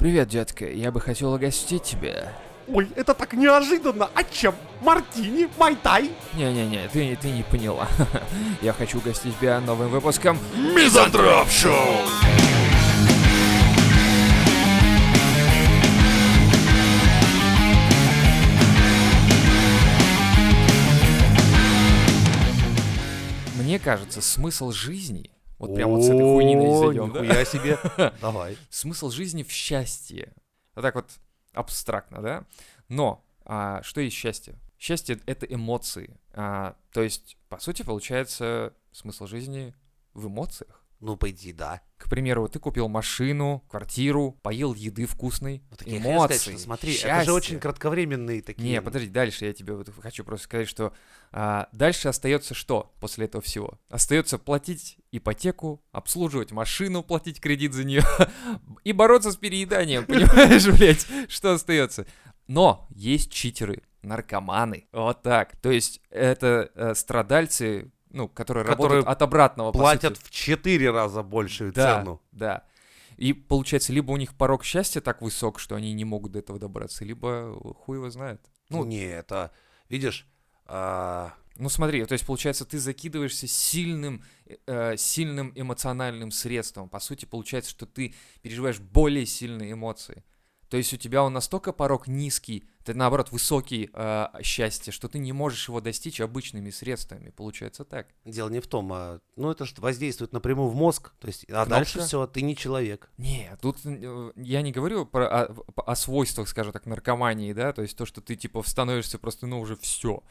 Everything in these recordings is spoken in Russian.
Привет, детка, я бы хотел угостить тебя. Ой, это так неожиданно. А чем? Мартини? Майтай? Не-не-не, ты, ты не поняла. я хочу угостить тебя новым выпуском Мизантроп Шоу! Мне кажется, смысл жизни... Вот прям вот с этой хуйни зайдем, да? нихуя себе. Давай. Смысл жизни в счастье. Вот так вот абстрактно, да? Но а, что есть счастье? Счастье — это эмоции. А, то есть, по сути, получается, смысл жизни в эмоциях. Ну, по идее, да. К примеру, ты купил машину, квартиру, поел еды вкусной, Ну, так я хотел эмоции, сказать, что смотри, это счастье. же очень кратковременные такие. Не, подожди, дальше я тебе вот хочу просто сказать, что а, дальше остается что после этого всего? Остается платить ипотеку, обслуживать машину, платить кредит за нее и бороться с перееданием, понимаешь, блядь, что остается? Но есть читеры, наркоманы, вот так. То есть это э, страдальцы, ну, которые, Которые работают от обратного, Платят в четыре раза большую да, цену. Да. И получается, либо у них порог счастья так высок, что они не могут до этого добраться, либо хуй его знает. Ну, не, это, видишь, а, Ну смотри, то есть получается, ты закидываешься сильным, э, сильным эмоциональным средством. По сути, получается, что ты переживаешь более сильные эмоции. То есть у тебя он настолько порог низкий, ты наоборот высокий э, счастье, что ты не можешь его достичь обычными средствами. Получается так. дело не в том, а, ну, это же воздействует напрямую в мозг, то есть, а Кнопка. дальше все, ты не человек. Не, тут э, я не говорю про, о, о свойствах, скажем так, наркомании, да, то есть то, что ты типа становишься просто, ну, уже все.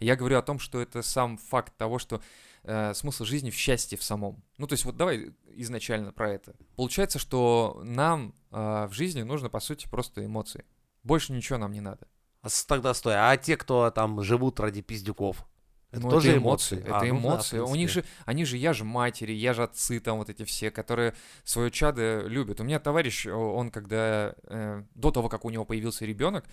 Я говорю о том, что это сам факт того, что э, смысл жизни в счастье в самом. Ну, то есть вот давай изначально про это. Получается, что нам э, в жизни нужно, по сути, просто эмоции. Больше ничего нам не надо. А тогда стой, а те, кто там живут ради пиздюков? Это Ну, тоже эмоции. эмоции. Это А, ну да, в эмоции. У них же, они же, я же матери, я же отцы, там вот эти все, которые свое чадо любят. У меня товарищ, он когда, э, до того, как у него появился ребенок,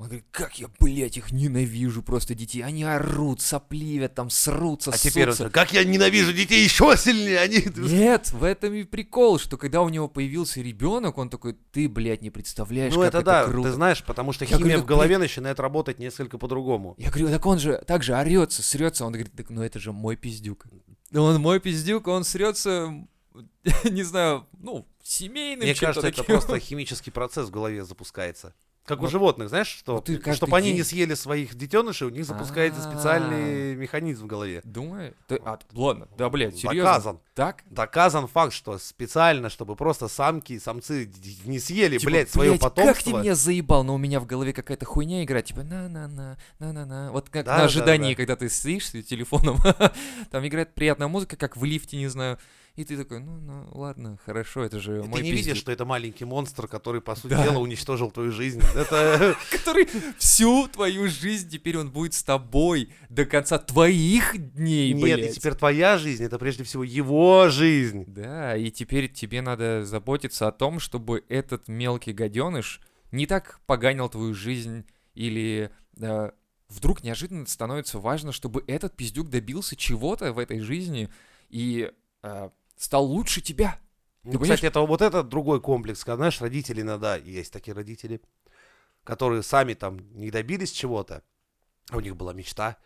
он говорит, как я, блядь, их ненавижу просто детей. Они орут, сопливят, там срутся, А теперь ссутся». же, как я ненавижу детей еще сильнее, они... Нет, в этом и прикол, что когда у него появился ребенок, он такой, ты, блядь, не представляешь, Ну как это это, да, круто. ты знаешь, потому что Я химия говорю, в голове начинает работать несколько по-другому. Я говорю, так он же так же орется, срется. Он говорит, так ну это же мой пиздюк. Он мой пиздюк, он срется, не знаю, ну, семейным Мне кажется, это просто химический процесс в голове запускается. Как у Вот. животных, знаешь, что Вот чтобы они не день- съели своих детенышей, у них запускается А. специальный механизм в голове. Думаю? Ты- а, ладно, да, блядь, серьезно? Доказан. Так? Доказан факт, что специально, чтобы просто самки и самцы не съели, Типа, блядь, свое блядь, потомство. как ты меня заебал, но у меня в голове какая-то хуйня играет, типа на-на-на, на-на-на. Вот как Да, на да, ожидании, да. когда ты сидишь с телефоном, там играет приятная музыка, как в лифте, не знаю, и ты такой, ну, ну, ладно, хорошо, это же И мой ты не видишь, пиздюк». что это маленький монстр, который, по сути Да. дела, уничтожил твою жизнь. Это который всю твою жизнь теперь он будет с тобой до конца твоих дней, нет, и теперь твоя жизнь, это прежде всего его жизнь. Да, и теперь тебе надо заботиться о том, чтобы этот мелкий гаденыш не так поганил твою жизнь или э, вдруг неожиданно становится важно, чтобы этот пиздюк добился чего-то в этой жизни и э, стал лучше тебя. Ну, Ты кстати, это вот это другой комплекс. Когда, знаешь, родители иногда, есть такие родители, которые сами там не добились чего-то, а у них была мечта,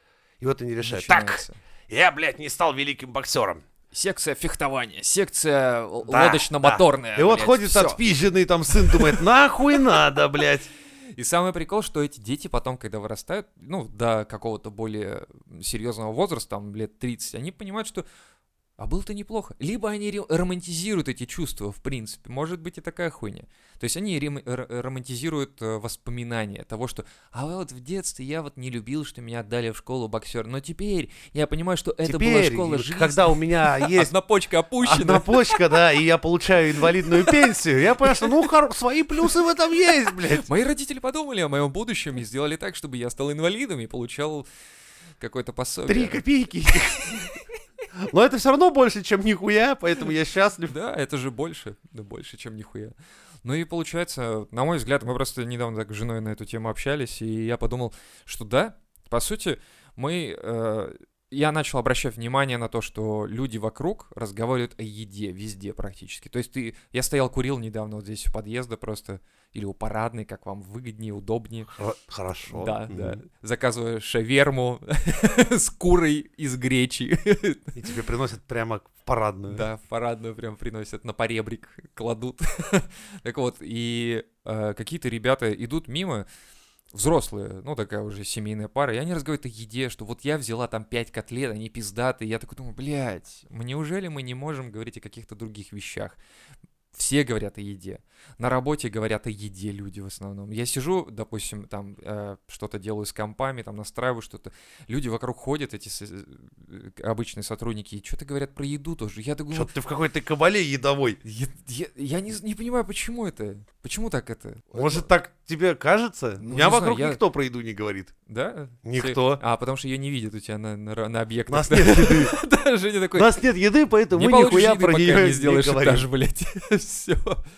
и вот они решают, так, Начинается. я, блядь, не стал великим боксером. Секция фехтования, секция Да, лодочно-моторная. И вот блядь, ходит всё. отпизженный там сын, думает, нахуй надо, блядь. И самый прикол, что эти дети потом, когда вырастают, ну, до какого-то более серьезного возраста, там, лет 30, они понимают, что а было-то неплохо. Либо они романтизируют эти чувства, в принципе. Может быть и такая хуйня. То есть они романтизируют э, воспоминания того, что «А вот в детстве я вот не любил, что меня отдали в школу боксер, но теперь я понимаю, что это была Теперь, школа и жизни». когда у меня есть Одна почка опущена. одна почка, да, и я получаю инвалидную пенсию, я понимаю, что, ну, свои плюсы в этом есть, блядь. Мои родители подумали о моем будущем и сделали так, чтобы я стал инвалидом и получал какое-то пособие. Три копейки. Но это все равно больше, чем нихуя, поэтому я счастлив. Да, это же больше, да больше, чем нихуя. Ну и получается, на мой взгляд, мы просто недавно так с женой на эту тему общались, и я подумал, что да, по сути, мы э, я начал обращать внимание на то, что люди вокруг разговаривают о еде везде практически. То есть ты, я стоял, курил недавно вот здесь у подъезда просто, или у парадной, как вам выгоднее, удобнее. Хо- Хорошо. Да, Мгм. да. Заказываю шаверму с курой из гречи. И тебе приносят прямо в парадную. Да, в парадную прям приносят, на поребрик кладут. Так вот, и э, какие-то ребята идут мимо, взрослые, ну такая уже семейная пара, и они разговаривают о еде, что вот я взяла там пять котлет, они пиздатые, я такой думаю, блядь, неужели мы не можем говорить о каких-то других вещах? Все говорят о еде. На работе говорят о еде люди в основном. Я сижу, допустим, там э, что-то делаю с компами, там настраиваю что-то. Люди вокруг ходят, эти с- э, обычные сотрудники, и что-то говорят про еду тоже. Я такой, Что-то ты в какой-то кабале едовой. я, я- я не, не понимаю, почему это? Почему так это? Может, так тебе кажется? Ну, У меня не знаю, вокруг я- никто про еду не говорит. Да? Никто. А, потому что ее не видят у тебя на, на, на У объектах. нас нет еды. У нас нет еды, поэтому мы нихуя про нее не сделаешь этаж, блядь. Все.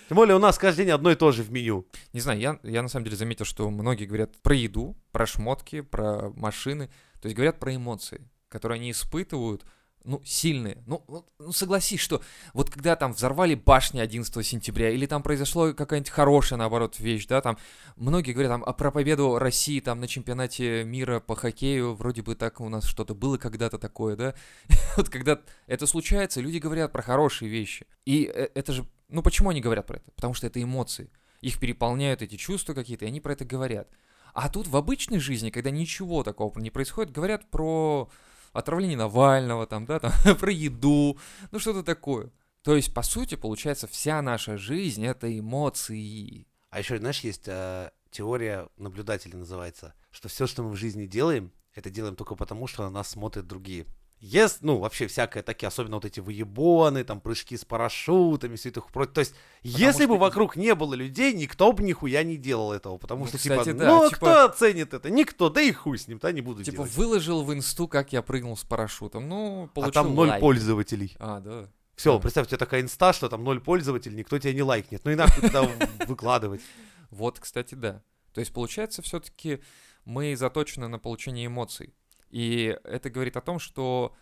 Тем более у нас каждый день одно и то же в меню. Не знаю, я, я на самом деле заметил, что многие говорят про еду, про шмотки, про машины. То есть говорят про эмоции, которые они испытывают, ну, сильные. Ну, ну, согласись, что вот когда там взорвали башни 11 сентября, или там произошло какая-нибудь хорошая, наоборот, вещь, да, там многие говорят там, а про победу России там на чемпионате мира по хоккею, вроде бы так у нас что-то было когда-то такое, да. Вот когда это случается, люди говорят про хорошие вещи. И э, это же, ну почему они говорят про это? Потому что это эмоции. Их переполняют эти чувства какие-то, и они про это говорят. А тут в обычной жизни, когда ничего такого не происходит, говорят про отравление Навального, там, да, там, про еду, ну что-то такое. То есть, по сути, получается, вся наша жизнь — это эмоции. А еще, знаешь, есть э, теория наблюдателя называется, что все, что мы в жизни делаем, это делаем только потому, что на нас смотрят другие. Если, ну, вообще всякое такие, особенно вот эти выебоны, там, прыжки с парашютами, все это. То есть, если что бы вокруг не было людей, никто бы нихуя не делал этого, потому Ну, что, кстати, типа, да, ну, а типа- кто оценит это? Никто, да и хуй с ним, да, не буду Типа, делать. выложил в инсту, как я прыгнул с парашютом. Ну, А получил там ноль лайк. пользователей. А, да. Все, Да. представь, у тебя такая инста, что там ноль пользователей, никто тебя не лайкнет. Ну и нахуй туда выкладывать. Вот, кстати, да. То есть, получается, все-таки мы заточены на получение эмоций. И это говорит о том, что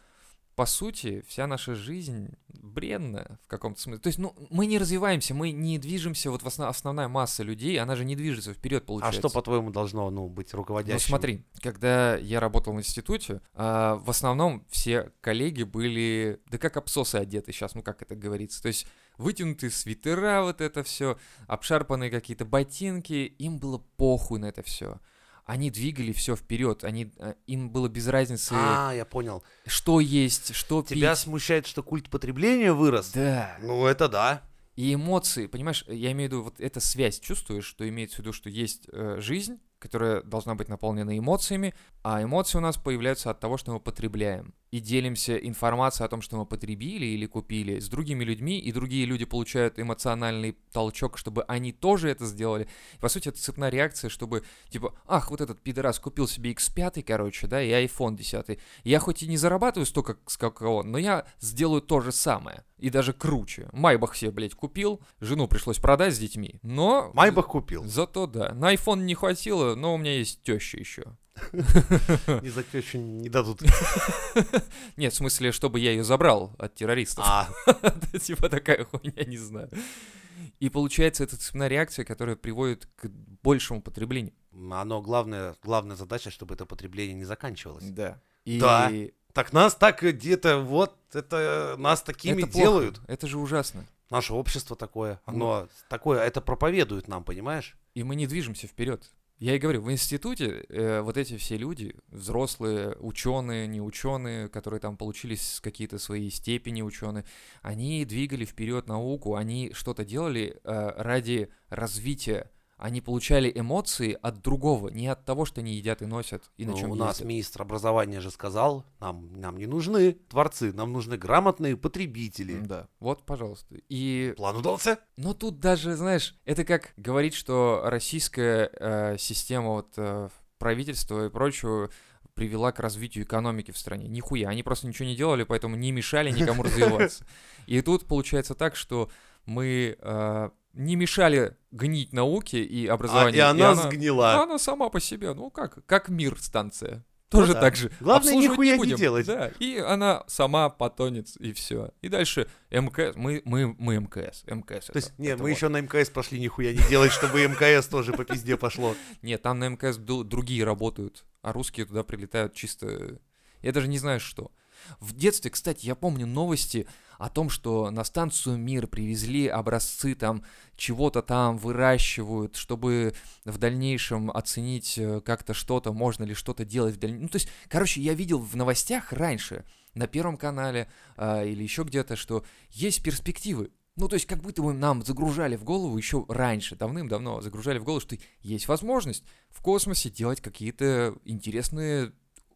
по сути, вся наша жизнь бренная в каком-то смысле. То есть, ну, мы не развиваемся, мы не движемся, вот основ- основная масса людей, она же не движется вперед, А получается. что, по-твоему, должно, ну, быть руководящим? Ну смотри, когда я работал в институте, а, в основном все коллеги были, да как обсосы одеты сейчас, ну как это говорится, то есть вытянутые свитера, вот это все, обшарпанные какие-то ботинки, им было похуй на это все. Они двигали все вперед, они, а, им было без разницы, А, я понял. что есть, что Тебя пить. смущает, что культ потребления вырос? Да. Ну, это да. И эмоции, понимаешь, я имею в виду вот эта связь, чувствуешь, что имеется в виду, что есть э, жизнь, которая должна быть наполнена эмоциями, а эмоции у нас появляются от того, что мы потребляем. И делимся информацией о том, что мы потребили или купили с другими людьми, и другие люди получают эмоциональный толчок, чтобы они тоже это сделали. И, по сути, это цепная реакция, чтобы, типа, ах, вот этот пидорас купил себе X5, короче, да, и iPhone 10. Я хоть и не зарабатываю столько, сколько он, но я сделаю то же самое. И даже круче. Майбах себе, блядь, купил, жену пришлось продать с детьми, но... Майбах купил. Зато да. На iPhone не хватило, но у меня есть теща еще. Не за тещу не дадут. Нет, в смысле, чтобы я ее забрал от террористов. А, Типа такая хуйня, не знаю. И получается, это цепная реакция, которая приводит к большему потреблению. оно главное, главная задача, чтобы это потребление не заканчивалось. Да. И Да. Так нас так где-то вот, это нас такими это плохо. делают. Это же ужасно. Наше общество такое, Ну. оно такое, это проповедует нам, понимаешь? И мы не движемся вперед. Я и говорю, в институте э, вот эти все люди, взрослые, ученые, не ученые, которые там получились какие-то свои степени ученые, они двигали вперед науку, они что-то делали э, ради развития. Они получали эмоции от другого, не от того, что они едят и носят, и на Ну, чем у нас ездят. министр образования же сказал, нам, нам не нужны творцы, нам нужны грамотные потребители. Да, вот, пожалуйста. И План удался? Но тут даже, знаешь, это как говорить, что российская э, система вот э, правительства и прочего привела к развитию экономики в стране. Нихуя, они просто ничего не делали, поэтому не мешали никому развиваться. И тут получается так, что мы э, не мешали гнить науке и А, образованию. и она сгнила. она сама по себе, ну как, как мир станция. тоже да. так же. Главное, нихуя не будем. делать. Да, и она сама потонет, и все. И дальше МКС, мы, мы, мы МКС, МКС. То есть, нет, мы еще на МКС пошли нихуя не делать, чтобы МКС тоже по пизде пошло. Нет, там на МКС другие работают, а русские туда прилетают чисто... Я даже не знаю, что. В детстве, кстати, я помню новости о том, что на станцию Мир привезли образцы там чего-то там выращивают, чтобы в дальнейшем оценить э, как-то что-то, можно ли что-то делать в дальнейшем. Ну, то есть, короче, я видел в новостях раньше, на Первом канале а, или еще где-то, что есть перспективы. Ну, то есть, как будто бы нам загружали в голову еще раньше, давным-давно загружали в голову, что есть возможность в космосе делать какие-то интересные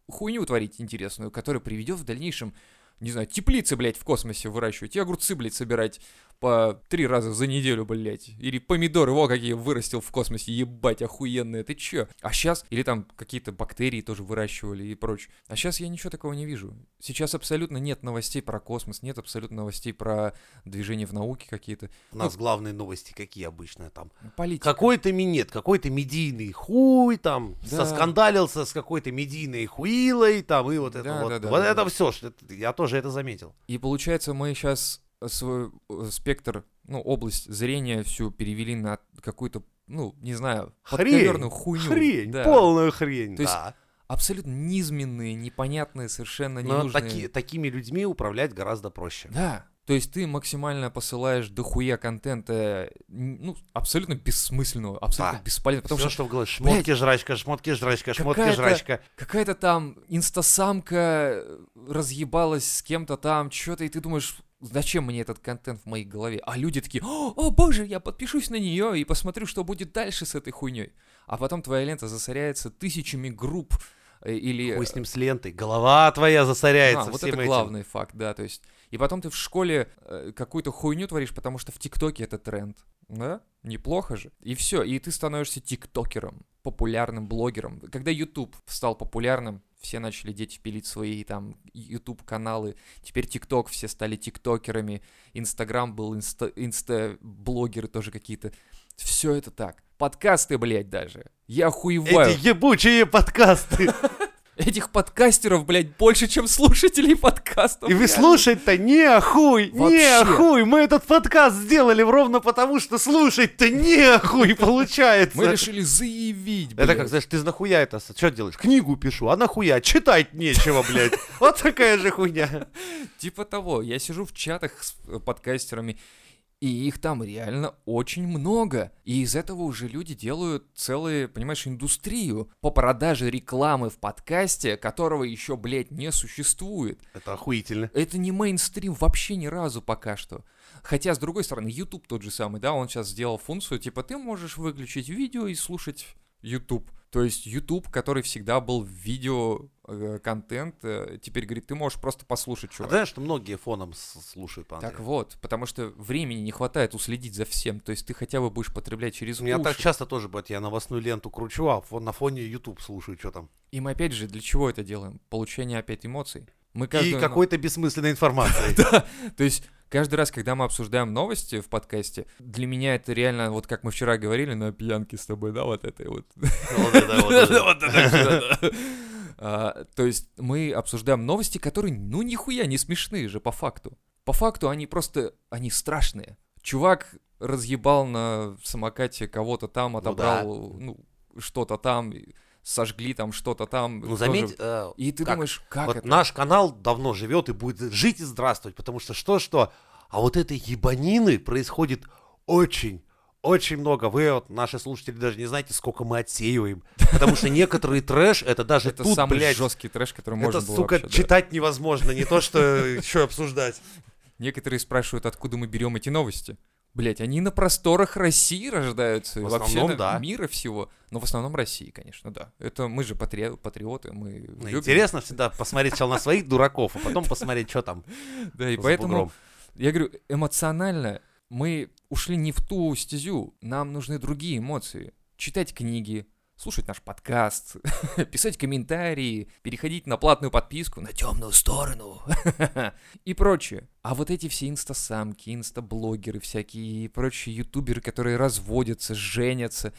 хуйню творить интересную, которая приведет в дальнейшем, не знаю, теплицы, блядь, в космосе выращивать, и огурцы, блядь, собирать по три раза за неделю, блядь. Или помидоры, во, какие вырастил в космосе, ебать, охуенные, ты чё? А сейчас, или там какие-то бактерии тоже выращивали и прочее. А сейчас я ничего такого не вижу. Сейчас абсолютно нет новостей про космос, нет абсолютно новостей про движение в науке какие-то. У нас главные новости какие обычно там? Политика. Какой-то минет, какой-то медийный хуй там, Да. соскандалился с какой-то медийной хуилой там, и вот это Да, вот. да, да, вот да, это да. все, я тоже это заметил. И получается, мы сейчас свой э, спектр, ну, область зрения всю перевели на какую-то, ну, не знаю, Хрень, хуйню. Хрень, Да. полная хрень, То есть да. Абсолютно низменные, непонятные, совершенно Но ненужные. таки- такими людьми управлять гораздо проще. Да. То есть ты максимально посылаешь дохуя контента, ну, абсолютно бессмысленного, абсолютно Да. бесполезного. Потому Всё, что что в голове. Шмотки жрачка, шмотки жрачка, шмотки Какая-то- жрачка. какая-то там инстасамка разъебалась с кем-то там, что-то, и ты думаешь, зачем мне этот контент в моей голове? А люди такие, о, о, боже, я подпишусь на нее и посмотрю, что будет дальше с этой хуйней. А потом твоя лента засоряется тысячами групп э, или... Хуй с ним с лентой. Голова твоя засоряется А, вот это этим. главный факт, да, то есть... И потом ты в школе э, какую-то хуйню творишь, потому что в ТикТоке это тренд, да? Неплохо же. И все, и ты становишься тиктокером, популярным блогером. Когда YouTube стал популярным, все начали дети пилить свои там YouTube каналы. Теперь ТикТок, все стали тиктокерами. Инстаграм был, инста, инста-блогеры тоже какие-то. Все это так. Подкасты, блядь, даже. Я охуеваю. Эти ебучие подкасты. Этих подкастеров, блядь, больше, чем слушателей подкастов. И вы слушать-то не охуй, не охуй. Мы этот подкаст сделали ровно потому, что слушать-то не охуй получается. Мы решили заявить, блядь. Это как, знаешь, ты нахуя это? Что делаешь? Книгу пишу, а нахуя? Читать нечего, блядь. Вот такая же хуйня. Типа того, я сижу в чатах с э, подкастерами, и их там реально очень много. И из этого уже люди делают целую, понимаешь, индустрию по продаже рекламы в подкасте, которого еще, блядь, не существует. Это охуительно. Это не мейнстрим вообще ни разу пока что. Хотя, с другой стороны, YouTube тот же самый, да, он сейчас сделал функцию, типа, ты можешь выключить видео и слушать YouTube. То есть YouTube, который всегда был видео э, контент, э, теперь говорит, ты можешь просто послушать, А чувак. ты знаешь, что многие фоном слушают по Так вот, потому что времени не хватает уследить за всем. То есть ты хотя бы будешь потреблять через У меня уши. так часто тоже бывает, я новостную ленту кручу, а на фоне YouTube слушаю, что там. И мы опять же, для чего это делаем? Получение опять эмоций. Мы И каждую- какой-то бессмысленной информации. То есть каждый раз, когда мы обсуждаем новости в подкасте, для меня это реально, вот как мы вчера говорили на пьянке с тобой, да, вот этой вот. Вот это, вот да. А, То есть мы обсуждаем новости, которые, ну, нихуя не смешные же по факту. По факту они просто, они страшные. Чувак разъебал на самокате кого-то там, да. отобрал, ну, что-то там, и сожгли там что-то там. Ну, тоже. заметь, э, И ты как? думаешь, как вот это? наш канал давно живет и будет жить и здравствовать, потому что что-что, а вот этой ебанины происходит очень, очень много. Вы, вот, наши слушатели, даже не знаете, сколько мы отсеиваем. Потому что некоторый трэш, это даже Это тут, самый блядь, жесткий трэш, который это, можно было сука, вообще, да. читать невозможно, не то, что еще обсуждать. Некоторые спрашивают, откуда мы берем эти новости. Блять, они на просторах России рождаются, В вообще основном, на- да. мира всего, но в основном России, конечно, да. Это мы же патри- патриоты, мы Ну, любим. Интересно всегда посмотреть сначала на своих дураков, а потом посмотреть, что там Да, и поэтому я говорю, эмоционально мы ушли не в ту стезю, нам нужны другие эмоции. Читать книги, слушать наш подкаст, писать комментарии, переходить на платную подписку, на темную сторону и прочее. А вот эти все инстасамки, инстаблогеры всякие и прочие ютуберы, которые разводятся, женятся,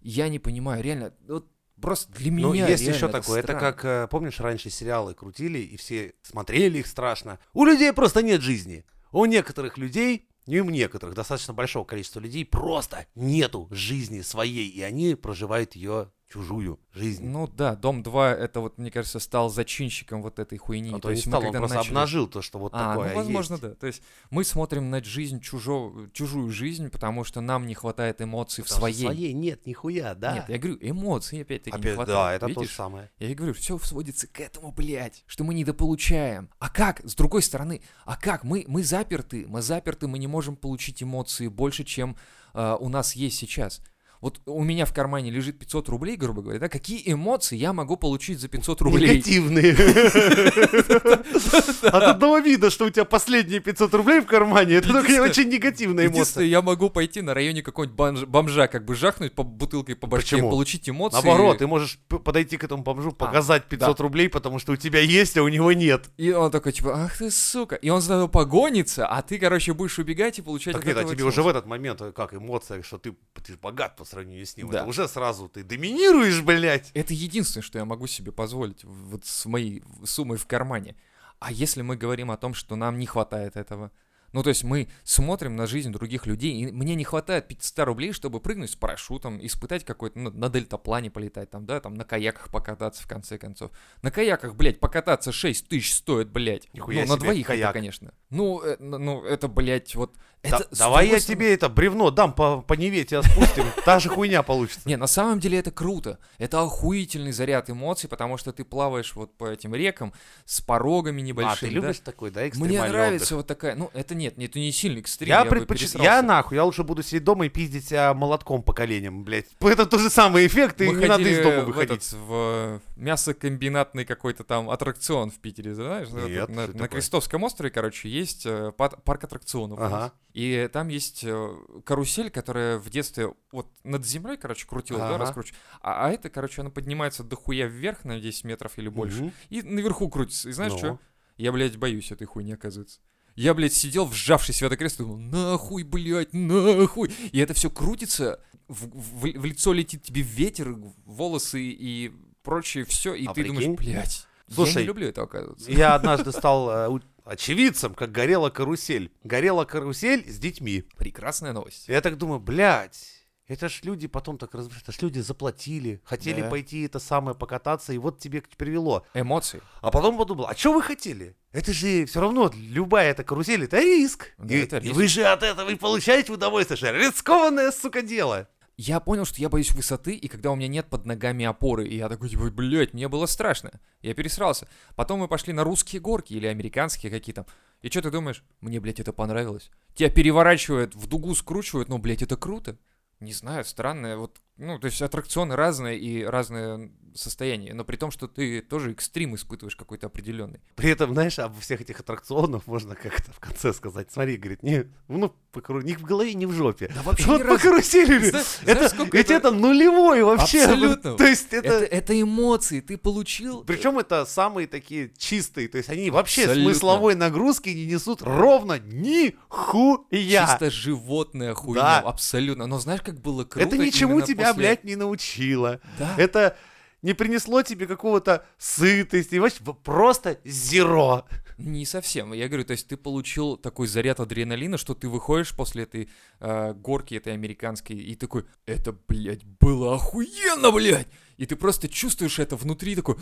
я не понимаю, реально, вот просто для меня Ну, есть еще это такое. Это странно. как, э, помнишь, раньше сериалы крутили, и все смотрели их страшно. У людей просто нет жизни. У некоторых людей, не у некоторых, достаточно большого количества людей просто нету жизни своей, и они проживают ее чужую жизнь. Ну да, Дом 2 это вот, мне кажется, стал зачинщиком вот этой хуйни. а то не есть мы стал, он когда просто начали- обнажил то, что вот А, такое ну, возможно, есть. да. То есть мы смотрим на жизнь чужого, чужую жизнь, потому что нам не хватает эмоций в Потому что своей. своей нет, нихуя, да. Нет, я говорю, эмоций опять-таки не Опять, хватает. да, это то же Видишь? самое. Я и говорю, все сводится к этому, блядь, что мы недополучаем. А как, с другой стороны, а как, мы, мы заперты, мы заперты, мы не можем получить эмоции больше, чем э, у нас есть сейчас. Вот у меня в кармане лежит 500 рублей, грубо говоря, да, какие эмоции я могу получить за 500 рублей? Негативные. От одного вида, что у тебя последние 500 рублей в кармане, это только очень негативная Единственное, эмоция. я могу пойти на районе какого-нибудь банж- бомжа, как бы жахнуть по бутылкой по башке, получить эмоции. Наоборот, ты можешь подойти к этому бомжу, показать 500 рублей, потому что у тебя есть, а у него нет. И он такой, типа, ах ты, сука. И он за тобой погонится, а ты, короче, будешь убегать и получать Так нет, а тебе уже в этот момент, э, как эмоция, что ты, богат сравнению с ним. Да. Это уже сразу ты доминируешь, блядь. Это единственное, что я могу себе позволить вот с моей суммой в кармане. А если мы говорим о том, что нам не хватает этого? Ну, то есть мы смотрим на жизнь других людей, и мне не хватает 500 рублей, чтобы прыгнуть с парашютом, испытать какой-то, ну, на дельтаплане полетать, там, да, там, на каяках покататься, в конце концов. На каяках, блядь, покататься 6 тысяч стоит, блядь. Нихуя ну, на двоих каяк. это, конечно. Ну, э, ну, это, блядь, вот... Да- Это, давай я тебе это бревно дам по, по Неве, тебя спустим. Та же хуйня получится. Не, на самом деле это круто. Это охуительный заряд эмоций, потому что ты плаваешь вот по этим рекам с порогами А, небольшими. ты да. любишь такой, да, Мне экстремальный нравится отдых? вот такая, ну это нет, это не сильный экстрим. Я предпочитаю, пересрался. я нахуй, я лучше буду сидеть дома и пиздить себя молотком по коленям, блядь. Это тот же самый эффект, и Мы не надо из дома в выходить. этот, в мясокомбинатный какой-то там аттракцион в Питере, знаешь? Нет, на, на? Крестовском острове, короче, есть э, парк аттракционов. Ага. И там есть э, карусель, которая в детстве вот над землей, короче, крутилась, да, Ага. раскручивалась. А, а это, короче, она поднимается дохуя вверх на 10 метров или больше. Мгм. И наверху крутится. И знаешь Ну. что? Я, блядь, боюсь этой хуйни, оказывается. Я, блядь, сидел, вжавшись в это кресло, думал, нахуй, блядь, нахуй. И это все крутится, в, в- в лицо летит тебе ветер, волосы и прочее все, и А ты думаешь, прикинь? блядь, я Слушай, не люблю это, оказывается. Я однажды стал э, очевидцем, как горела карусель. Горела карусель с детьми. Прекрасная новость. Я так думаю, блядь, это ж люди потом так размышляют, это ж люди заплатили, хотели Да. пойти это самое покататься, и вот тебе привело. Эмоции. А потом подумал, а что вы хотели? Это же все равно любая эта карусель, это риск. Да, и, это и риск. вы же от этого и получаете удовольствие. Же рискованное, сука, дело. Я понял, что я боюсь высоты, и когда у меня нет под ногами опоры, и я такой, типа, блядь, мне было страшно. Я пересрался. Потом мы пошли на русские горки или американские какие-то. И что ты думаешь? Мне, блядь, это понравилось. Тебя переворачивают, в дугу скручивают, но, блядь, это круто. Не знаю, странное. Вот, ну, то есть аттракционы разные и разное состояние, но при том, что ты тоже экстрим испытываешь какой-то определенный. При этом, знаешь, об всех этих аттракционах можно как-то в конце сказать. Смотри, говорит, не, ну, по кару- ни в голове, ни в жопе. Да вообще Вот ни по карусели. Это, знаешь, ведь это- это нулевой вообще. Абсолютно. То есть это... Это, это эмоции, ты получил. Причем это самые такие чистые, то есть они вообще Абсолютно. смысловой нагрузки не несут ровно ни хуя. Чисто животная хуйня, Да. абсолютно. Но знаешь, как было круто? Это ничему именно тебя, блядь, не научило. Да. Это не принесло тебе какого-то сытости, вообще просто зеро. Не совсем. Я говорю, то есть ты получил такой заряд адреналина, что ты выходишь после этой э, горки этой американской и такой, это, блядь, было охуенно, блядь! И ты просто чувствуешь это внутри, такой,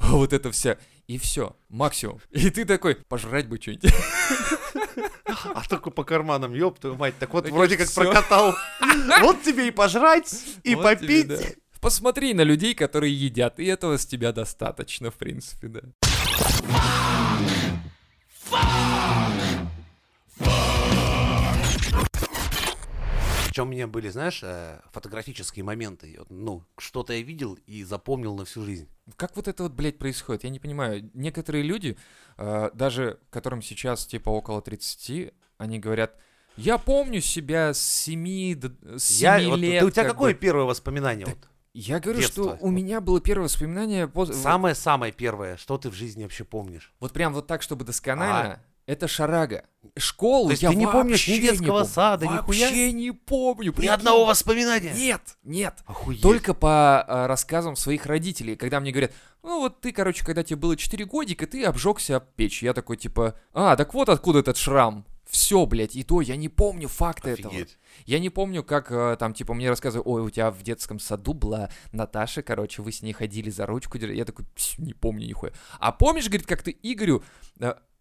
вот это вся. И все, максимум. И ты такой, пожрать бы что-нибудь. А только по карманам, ёб твою мать. Так вот, Так вроде как всё. прокатал. Вот тебе и пожрать, и Вот тебе, попить. да. Посмотри на людей, которые едят, и этого с тебя достаточно, в принципе, да. Причем у меня были, знаешь, э, фотографические моменты. Вот, Ну, что-то я видел и запомнил на всю жизнь. Как вот это вот, блядь, происходит? Я не понимаю. Некоторые люди, э, даже которым сейчас типа около 30, они говорят, я помню себя с 7 до с 7 Я, вот, лет. ты- у тебя как какое бы». первое воспоминание? вот? Я говорю, детство? что у меня было первое воспоминание... Самое-самое первое, что ты в жизни вообще помнишь? Вот прям вот так, чтобы досконально. Это шарага. Школу То есть я ты не помнишь ни детского помню. сада, нихуя? Вообще не помню. Ни прикинь. одного воспоминания? Нет, нет. Охуеть. Только по а, рассказам своих родителей, когда мне говорят, ну вот ты, короче, когда тебе было 4 годика, ты обжегся об печь. Я такой, типа, а, так вот откуда этот шрам. Все, блядь, и то я не помню факта этого. Офигеть. Я не помню, как э, там, типа, мне рассказывали, ой, у тебя в детском саду была Наташа, короче, вы с ней ходили за ручку. держали». Я такой, «Пс, не помню нихуя. А помнишь, говорит, как ты Игорю...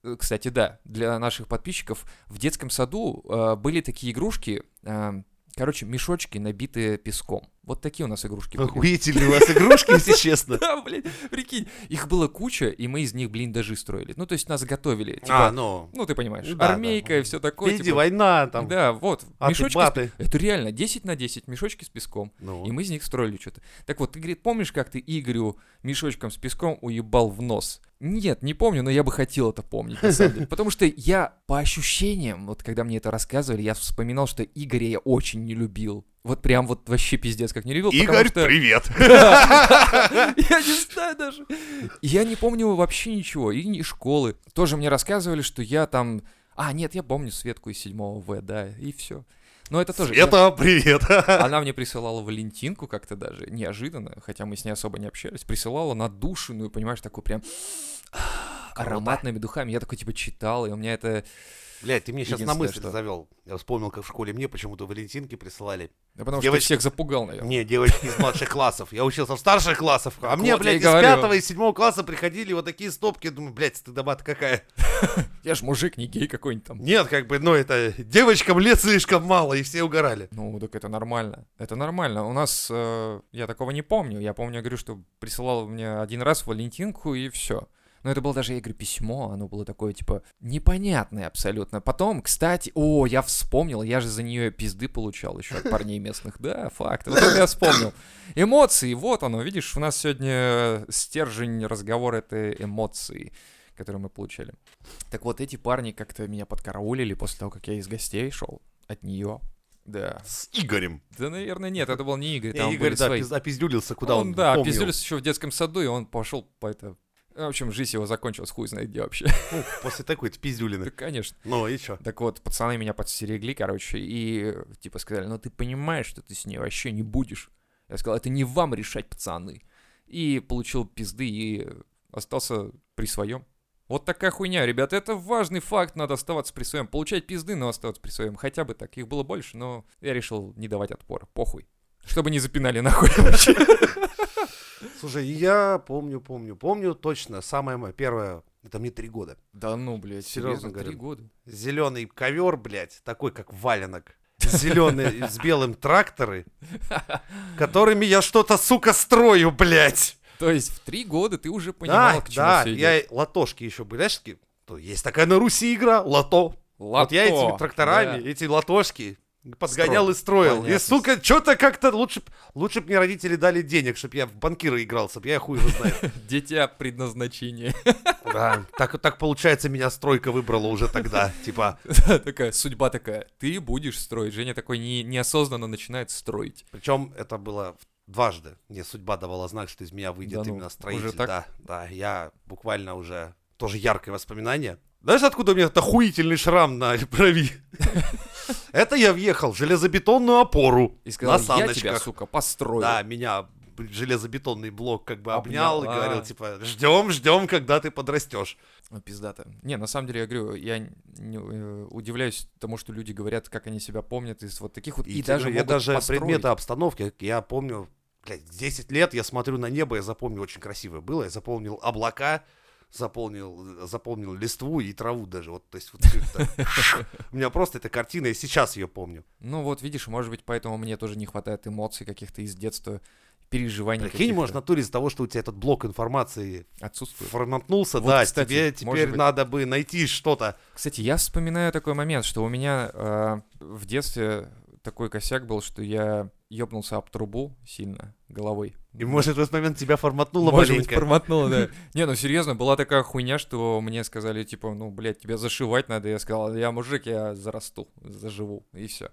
э, Кстати, да, для наших подписчиков в детском саду э, были такие игрушки, э, короче, мешочки, набитые песком. Вот такие у нас игрушки были. Охуительные у вас игрушки, если честно. Да, блин, прикинь, их было куча, и мы из них блиндажи строили. Ну, то есть нас готовили. Типа, А, ну, ну, ты понимаешь, Ну армейка да. и все такое. впереди типа. война, там, Да, вот, мешочки это реально 10 на 10 мешочки с песком. Ну, И мы из них строили что-то. Так вот, ты, говорит, помнишь, как ты Игорю мешочком с песком уебал в нос? Нет, не помню, но я бы хотел это помнить, на самом деле. Потому что я, по ощущениям, вот когда мне это рассказывали, я вспоминал, что Игоря я очень не любил. Вот прям вот вообще пиздец как не любил. потому Игорь, что- привет. Я не знаю даже. Я не помню вообще ничего. И ни школы. Тоже мне рассказывали, что я там... А, нет, я помню Светку из 7 В, да, и все. Но это тоже... я- Света, привет. Она мне присылала Валентинку как-то даже, неожиданно, хотя мы с ней особо не общались, присылала надушенную, понимаешь, такую прям ароматными духами. Я такой, типа, читал, и у меня это... Блядь, ты мне сейчас на мысль что- завел. Я вспомнил, как в школе мне почему-то валентинки присылали. Да потому Девочки- что всех запугал, наверное. Не, девочки из младших классов. Я учился в старших классах. А Так мне, вот, блядь, из говорю. пятого и седьмого класса приходили вот такие стопки. Думаю, блядь, стыдоба какая. Я ж мужик, не гей какой-нибудь там. Нет, как бы, ну, это девочкам лет слишком мало, и все угорали. Ну, так это нормально. Это нормально. У нас, э, я такого не помню. Я помню, я говорю, что присылал мне один раз Валентинку, и все. Но это было даже, я говорю, письмо, оно было такое, типа, непонятное абсолютно. Потом, кстати, о, я вспомнил, я же за нее пизды получал еще от парней местных. Да, факт. Вот это я вспомнил. Эмоции, вот оно, видишь, у нас сегодня стержень разговора — это эмоции которые мы получали. Так вот, эти парни как-то меня подкараулили после того, как я из гостей шел от нее. Да. С Игорем. Да, наверное, нет, это был не Игорь, Не, там Игорь, да, свои. пиз- опиздюлился, куда он, да, помнил. пиздюлился еще в детском саду, и он пошел по это... В общем, жизнь его закончилась, хуй знает где вообще. Ну, после такой Да, пиздюлины. конечно. Ну, и чё? Так вот, пацаны меня подстерегли, короче, и типа сказали, ну ты понимаешь, что ты с ней вообще не будешь. Я сказал, это не вам решать, пацаны. И получил пизды и остался при своем. Вот такая хуйня, ребят, это важный факт, надо оставаться при своем. Получать пизды, но оставаться при своем. Хотя бы так, их было больше, но я решил не давать отпора, похуй. Чтобы не запинали нахуй вообще. Слушай, я помню, помню, помню точно. Самое мое первое, это мне три года. Да ну, блядь, Серьезно серьезно, три говорю. года. Зеленый ковер, блядь, такой как валенок. Зеленый с белым тракторы, которыми я что-то, сука, строю, блядь. То есть в три года ты уже понимал, Да, к чему да, идёт. я лотошки еще были, знаешь, такие, то есть такая на Руси игра, лото. Вот я этими Лото, тракторами, да. эти лотошки подгонял и строил. И, Понятно. сука, что-то как-то лучше, б- лучше бы мне родители дали денег, чтобы я в банкира играл, чтобы я хуй его знает. Дитя предназначения. Да, так, так получается, меня стройка выбрала уже тогда. Типа, такая судьба такая. Ты будешь строить. Женя такой не, неосознанно начинает строить. причем это было дважды. Мне судьба давала знак, что из меня выйдет Да ну, именно строитель. Да, да, я буквально уже тоже яркое воспоминание. Знаешь, откуда у меня этот охуительный шрам на брови? Это я въехал в железобетонную опору И сказал, на я тебя, сука, построю. Да, меня железобетонный блок как бы обнял, Обнял, и а. говорил, типа, ждем, ждем, когда ты подрастешь. Ну, пиздато. Не, на самом деле, я говорю, я не, э, удивляюсь тому, что люди говорят, как они себя помнят из вот таких вот. И, И, даже я могут даже построить. предметы обстановки, я помню, блядь, 10 лет я смотрю на небо, я запомнил, очень красивое было, я запомнил облака, запомнил, запомнил листву и траву даже, вот, то есть вот. У меня просто эта картина, я сейчас ее помню. Ну вот, видишь, может быть, поэтому мне тоже не хватает эмоций каких-то из детства, переживаний Прикинь, может, натуре из-за того, что у тебя этот блок информации отсутствует. форматнулся, Вот, да, кстати, тебе теперь быть. надо бы найти что-то. Кстати, я вспоминаю такой момент, что у меня э, в детстве такой косяк был, что я ёбнулся об трубу сильно головой. И, может, в этот момент тебя форматнуло Может быть, маленько. форматнуло, да. Не, ну серьезно, была такая хуйня, что мне сказали, типа, ну, блядь, тебя зашивать надо. Я сказал, я мужик, я зарасту, заживу, и все.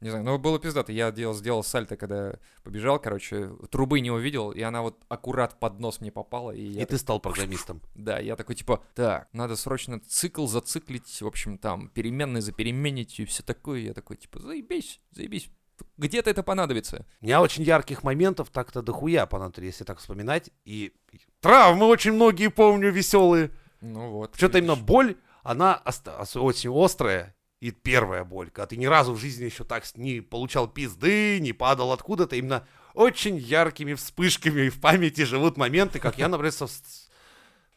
Не знаю, но было пиздато. Я делал, сделал сальто, когда побежал, короче, трубы не увидел, и она вот аккурат под нос мне попала. И, И я ты стал программистом. Да, я такой, типа, так, надо срочно цикл зациклить, в общем, там, переменные запеременить и все такое. Я такой, типа, заебись, заебись. Где-то это понадобится. У меня очень ярких моментов так-то дохуя по натуре, если так вспоминать. И травмы очень многие помню веселые. Ну вот. Что-то именно боль, она очень острая. И первая боль, когда ты ни разу в жизни еще так не получал пизды, не падал откуда-то, именно очень яркими вспышками в памяти живут моменты, как я, например, со-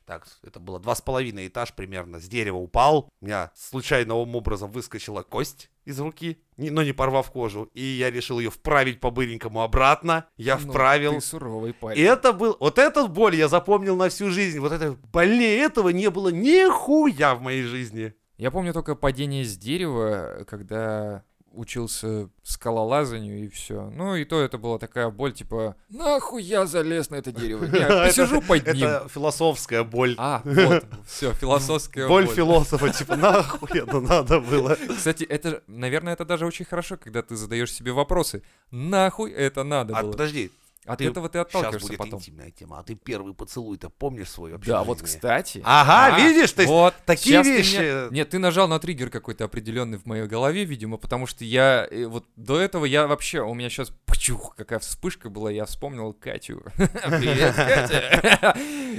так, это было два с половиной этаж примерно, с дерева упал, у меня случайным образом выскочила кость из руки, но не порвав кожу, и я решил ее вправить по-быренькому обратно, я Ну, вправил, Ты суровый и парень. это был, вот этот боль я запомнил на всю жизнь. Вот это больнее этого не было нихуя в моей жизни. Я помню только падение с дерева, когда учился скалолазанию и все. Ну и то это была такая боль, типа, нахуй я залез на это дерево. Не, Это- посижу под ним. Это философская боль. А, вот, все, философская боль боль. философа, типа, нахуй это надо было. Кстати, это, наверное, это даже очень хорошо, когда ты задаешь себе вопросы. Нахуй это надо А было? подожди, От ты- этого ты сейчас отталкиваешься будет потом. интимная тема. А ты первый поцелуй-то помнишь свой вообще? Да, вот, кстати. Ага, А, видишь, то есть вот, такие ты вещи. меня- Нет, ты нажал на триггер какой-то определенный в моей голове, видимо, потому что я э, вот до этого я вообще, у меня сейчас пчух, какая вспышка была, я вспомнил Катю. Привет, Катя.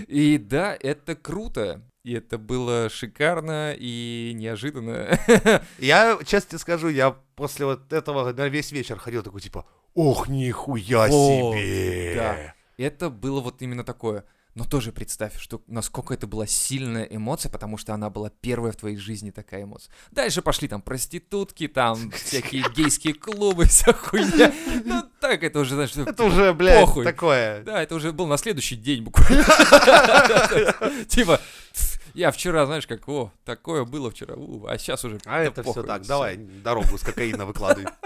И да, это круто. И это было шикарно и неожиданно. Я, честно тебе скажу, я после вот этого на весь вечер ходил такой, типа, ох, нихуя Вот, себе. да. Это было вот именно такое. Но тоже представь, что насколько это была сильная эмоция, потому что она была первая в твоей жизни такая эмоция. Дальше пошли там проститутки, там всякие гейские клубы, вся хуйня. Ну так это уже, знаешь, Это уже, блядь, Похуй. такое. Да, это уже был на следующий день буквально. Типа, «Тс, я вчера, знаешь, как, о, такое было вчера, а сейчас уже... А это все так, всё». давай дорогу с кокаина выкладывай.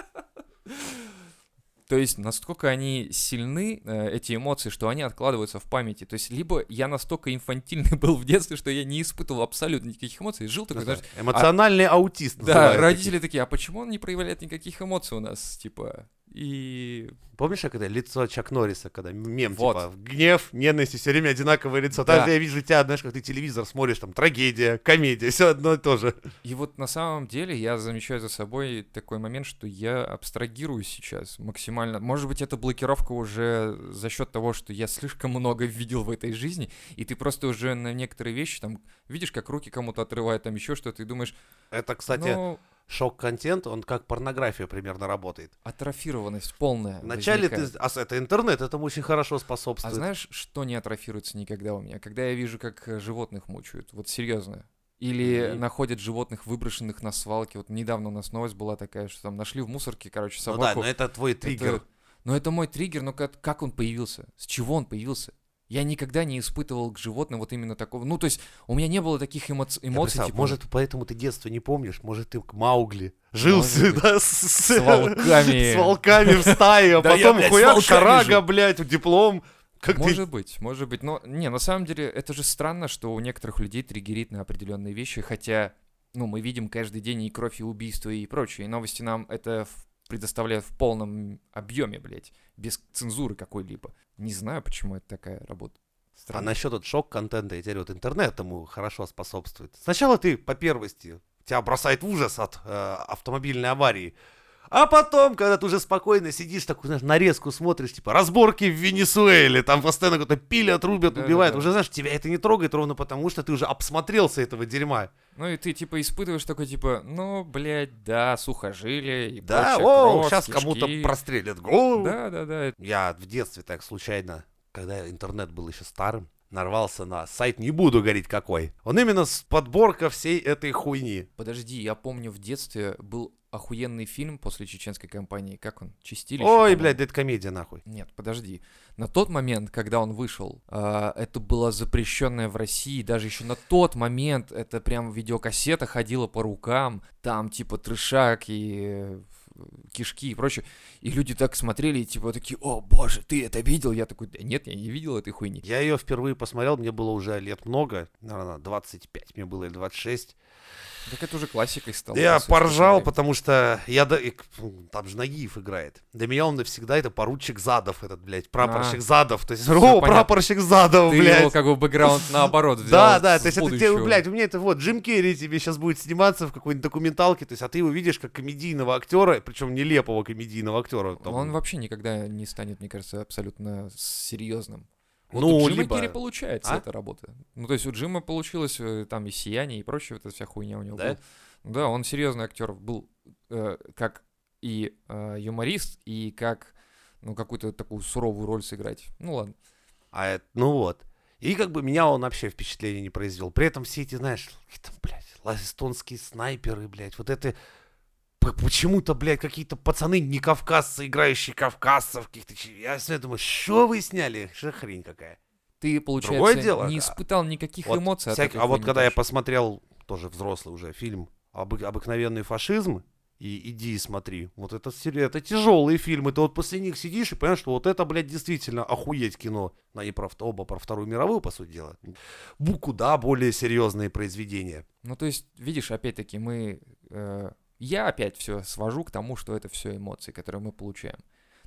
То есть настолько они сильны, э, эти эмоции, что они откладываются в памяти. То есть либо я настолько инфантильный был в детстве, что я не испытывал абсолютно никаких эмоций, жил такой, знаешь, Эмоциональный аутист. да, родители такие, а почему он не проявляет никаких эмоций у нас, типа, и... Помнишь, это лицо Чак Норриса, когда мем, Вот. типа, гнев, ненависть, все время одинаковое лицо. Да. Даже я вижу тебя, знаешь, как ты телевизор смотришь, там, трагедия, комедия, все одно и то же. И вот на самом деле я замечаю за собой такой момент, что я абстрагируюсь сейчас максимально. Может быть, это блокировка уже за счет того, что я слишком много видел в этой жизни, и ты просто уже на некоторые вещи там видишь, как руки кому-то отрывают, там еще что-то, и думаешь, Это, кстати, ну, шок-контент, он как порнография примерно работает. атрофированность полная. Вначале ты... возникает. А с- это интернет, этому очень хорошо А способствует. знаешь, что не атрофируется никогда у меня? Когда я вижу, как э, животных мучают. Вот серьезно. Или Мгм. находят животных, выброшенных на свалке. Вот недавно у нас новость была такая, что там нашли в мусорке, короче, Ну да, собаку. но это твой триггер. Это- Но это мой триггер, но как, как он появился? С чего он появился? Я никогда не испытывал к животным вот именно такого. Ну, то есть, у меня не было таких эмоци- эмоций, представил, типа, может, поэтому ты детство не помнишь, может, ты к Маугли жил с, да, с, с волками. с волками в стае, а потом волками шарага, блядь, диплом. Как ты... Может быть, может быть. Но, не, на самом деле, это же странно, что у некоторых людей триггерит на определенные вещи, хотя, ну, мы видим каждый день и кровь, и убийства, и прочее. И новости нам это в- предоставляют в полном объеме, блядь, без цензуры какой-либо. Не знаю, почему это такая работа. А Странно. насчет вот шок-контента, я теперь вот интернет ему хорошо способствует. Сначала ты, по первости, тебя бросает в ужас от э, автомобильной аварии. А потом, когда ты уже спокойно сидишь, такую, знаешь, нарезку смотришь, типа, разборки в Венесуэле, там постоянно кто-то пилят, рубят, убивают. Уже, знаешь, тебя это не трогает ровно потому, что ты уже обсмотрелся этого дерьма. Ну и ты типа испытываешь такой типа, ну, блядь, да, сухожилие и Да, о, кровь, сейчас кому-то кишки. прострелят голову. Да, да, да. Я в детстве так случайно, когда интернет был еще старым, нарвался на сайт, не буду говорить какой. Он именно с подборка всей этой хуйни. Подожди, я помню в детстве был охуенный фильм после чеченской кампании. Как он? Чистилище? Ой, по-моему. блядь, да это комедия нахуй. Нет, подожди. На тот момент, когда он вышел, а, это было запрещенное в России. Даже еще на тот момент это прям видеокассета ходила по рукам. Там типа трешак и э, кишки и прочее. И люди так смотрели, и типа такие, о боже, ты это видел? Я такой, да нет, я не видел этой хуйни. Я ее впервые посмотрел, мне было уже лет много, наверное, 25, мне было или 26. Так это уже классикой стало. Я по поржал, смотреть. потому что я да- там же Нагиев играет. Для меня он навсегда это поручик Задов, этот, блядь, прапорщик Задов. То есть, о, понятно. прапорщик Задов, Ты блядь. его как бы бэкграунд наоборот взял. Да, да, то есть это, те, будущего. блядь, у меня это вот Джим Керри тебе сейчас будет сниматься в какой-нибудь документалке, то есть, а ты его видишь как комедийного актера, причем нелепого комедийного актера. там. Он вообще никогда не станет, мне кажется, абсолютно серьезным. Вот Ну, у Джима либо- Керри получается А? эта работа. Ну, то есть у Джима получилось э, там и сияние, и прочее, вот эта вся хуйня у него Да? была. Да, он серьезный актер был э, как и э, юморист, и как ну, какую-то такую суровую роль сыграть. Ну ладно. А это, ну вот. И как бы меня он вообще впечатление не произвел. При этом все эти, знаешь, какие-то, блядь, эстонские снайперы, блядь, вот это... Почему-то, блядь, какие-то пацаны не кавказцы, играющие кавказцев каких-то. Я все думаю, что вы сняли? Что хрень какая? Ты, получается, Другое дело, не испытал никаких Вот эмоций от всяк- этой А вот когда я тоже. посмотрел, тоже взрослый уже фильм, «Обы- «Обыкновенный фашизм», и иди и смотри. Вот это, это тяжелые фильмы. Ты вот после них сидишь и понимаешь, что вот это, блядь, действительно охуеть кино. Они про, оба про Вторую мировую, по сути дела. Бу куда более серьезные произведения. Ну, то есть, видишь, опять-таки, мы... э, я опять все свожу к тому, что это все эмоции, которые мы получаем.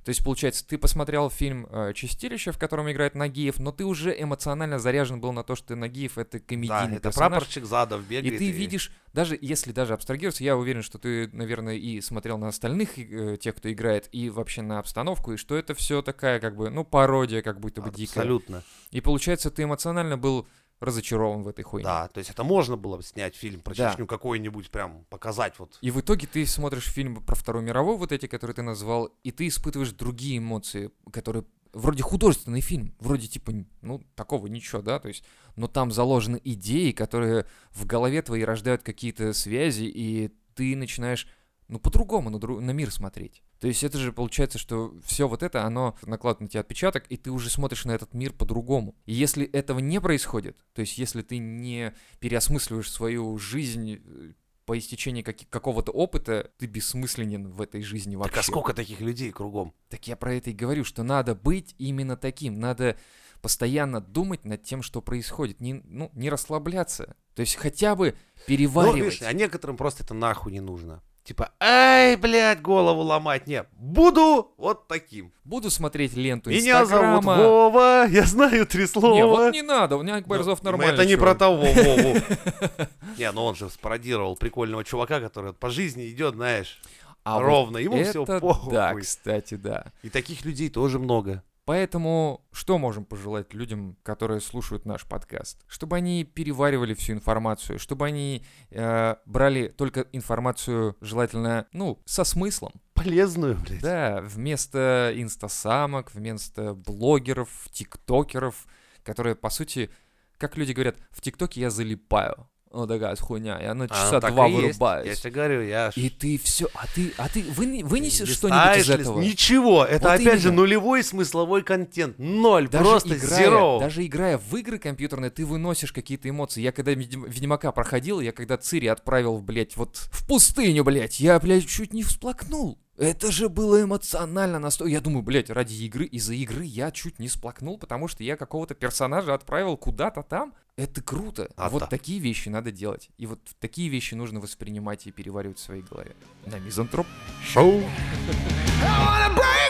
То есть, получается, ты посмотрел фильм э, «Чистилище», в котором играет Нагиев, но ты уже эмоционально заряжен был на то, что Нагиев — это Да, комедийный это персонаж. прапорщик Задов И бегает. ты видишь, даже если даже абстрагироваться, я уверен, что ты, наверное, и смотрел на остальных э, тех, кто играет, и вообще на обстановку, и что это все такая, как бы, ну, пародия, как будто бы дикая. Абсолютно. И получается, ты эмоционально был разочарован в этой хуйне. Да, то есть это можно было бы снять фильм про Да. Чечню какой-нибудь, прям показать вот. И в итоге ты смотришь фильм про Вторую мировую, вот эти, которые ты назвал, и ты испытываешь другие эмоции, которые вроде художественный фильм, вроде типа, ну, такого ничего, да, то есть, но там заложены идеи, которые в голове твоей рождают какие-то связи, и ты начинаешь, ну, по-другому на, дру- на мир смотреть. То есть это же получается, что все вот это, оно накладывает на тебя отпечаток, и ты уже смотришь на этот мир по-другому. И если этого не происходит, то есть если ты не переосмысливаешь свою жизнь э, по истечении каки- какого-то опыта, ты бессмысленен в этой жизни вообще. Так а сколько таких людей кругом? Так я про это и говорю, что надо быть именно таким, надо постоянно думать над тем, что происходит, не, ну, не расслабляться. То есть хотя бы Ну, переваривать. видишь, а некоторым просто это нахуй не нужно. Типа, ай, блядь, голову ломать. Не, буду вот таким. Буду смотреть ленту Меня зовут Инстаграма. Вова, я знаю три слова. Не, вот не надо, у меня Борзов Ну, нормально. Это не чувак. про того Вову. Не, ну он же спародировал прикольного чувака, который по жизни идет, знаешь, А вот ровно. Ему все похуй. Да, кстати, да. И таких людей тоже много. Поэтому что можем пожелать людям, которые слушают наш подкаст? Чтобы они переваривали всю информацию, чтобы они э, брали только информацию, желательно, ну, со смыслом. Полезную, блядь. Да, вместо инстасамок, вместо блогеров, тиктокеров, которые, по сути, как люди говорят, в тиктоке я залипаю. Вот такая хуйня, я на А, часа так два и вырубаюсь. Я тебе говорю, я... И ты все, а ты, а ты выни- вынесешь что-нибудь из этого? Ничего, это Вот опять же именно. нулевой смысловой контент. Ноль, Даже просто играя, zero. даже играя в игры компьютерные, ты выносишь какие-то эмоции. Я когда Ведьм- Ведьмака проходил, я когда Цири отправил, блядь, вот в пустыню, блядь, я, блядь, чуть не всплакнул. Это же было эмоционально настолько. Я думаю, блядь, ради игры, из-за игры я чуть не сплакнул, потому что я какого-то персонажа отправил куда-то там. Это круто. А вот да. такие вещи надо делать. И вот такие вещи нужно воспринимать и переваривать в своей голове. На мизантроп. Шоу. I wanna break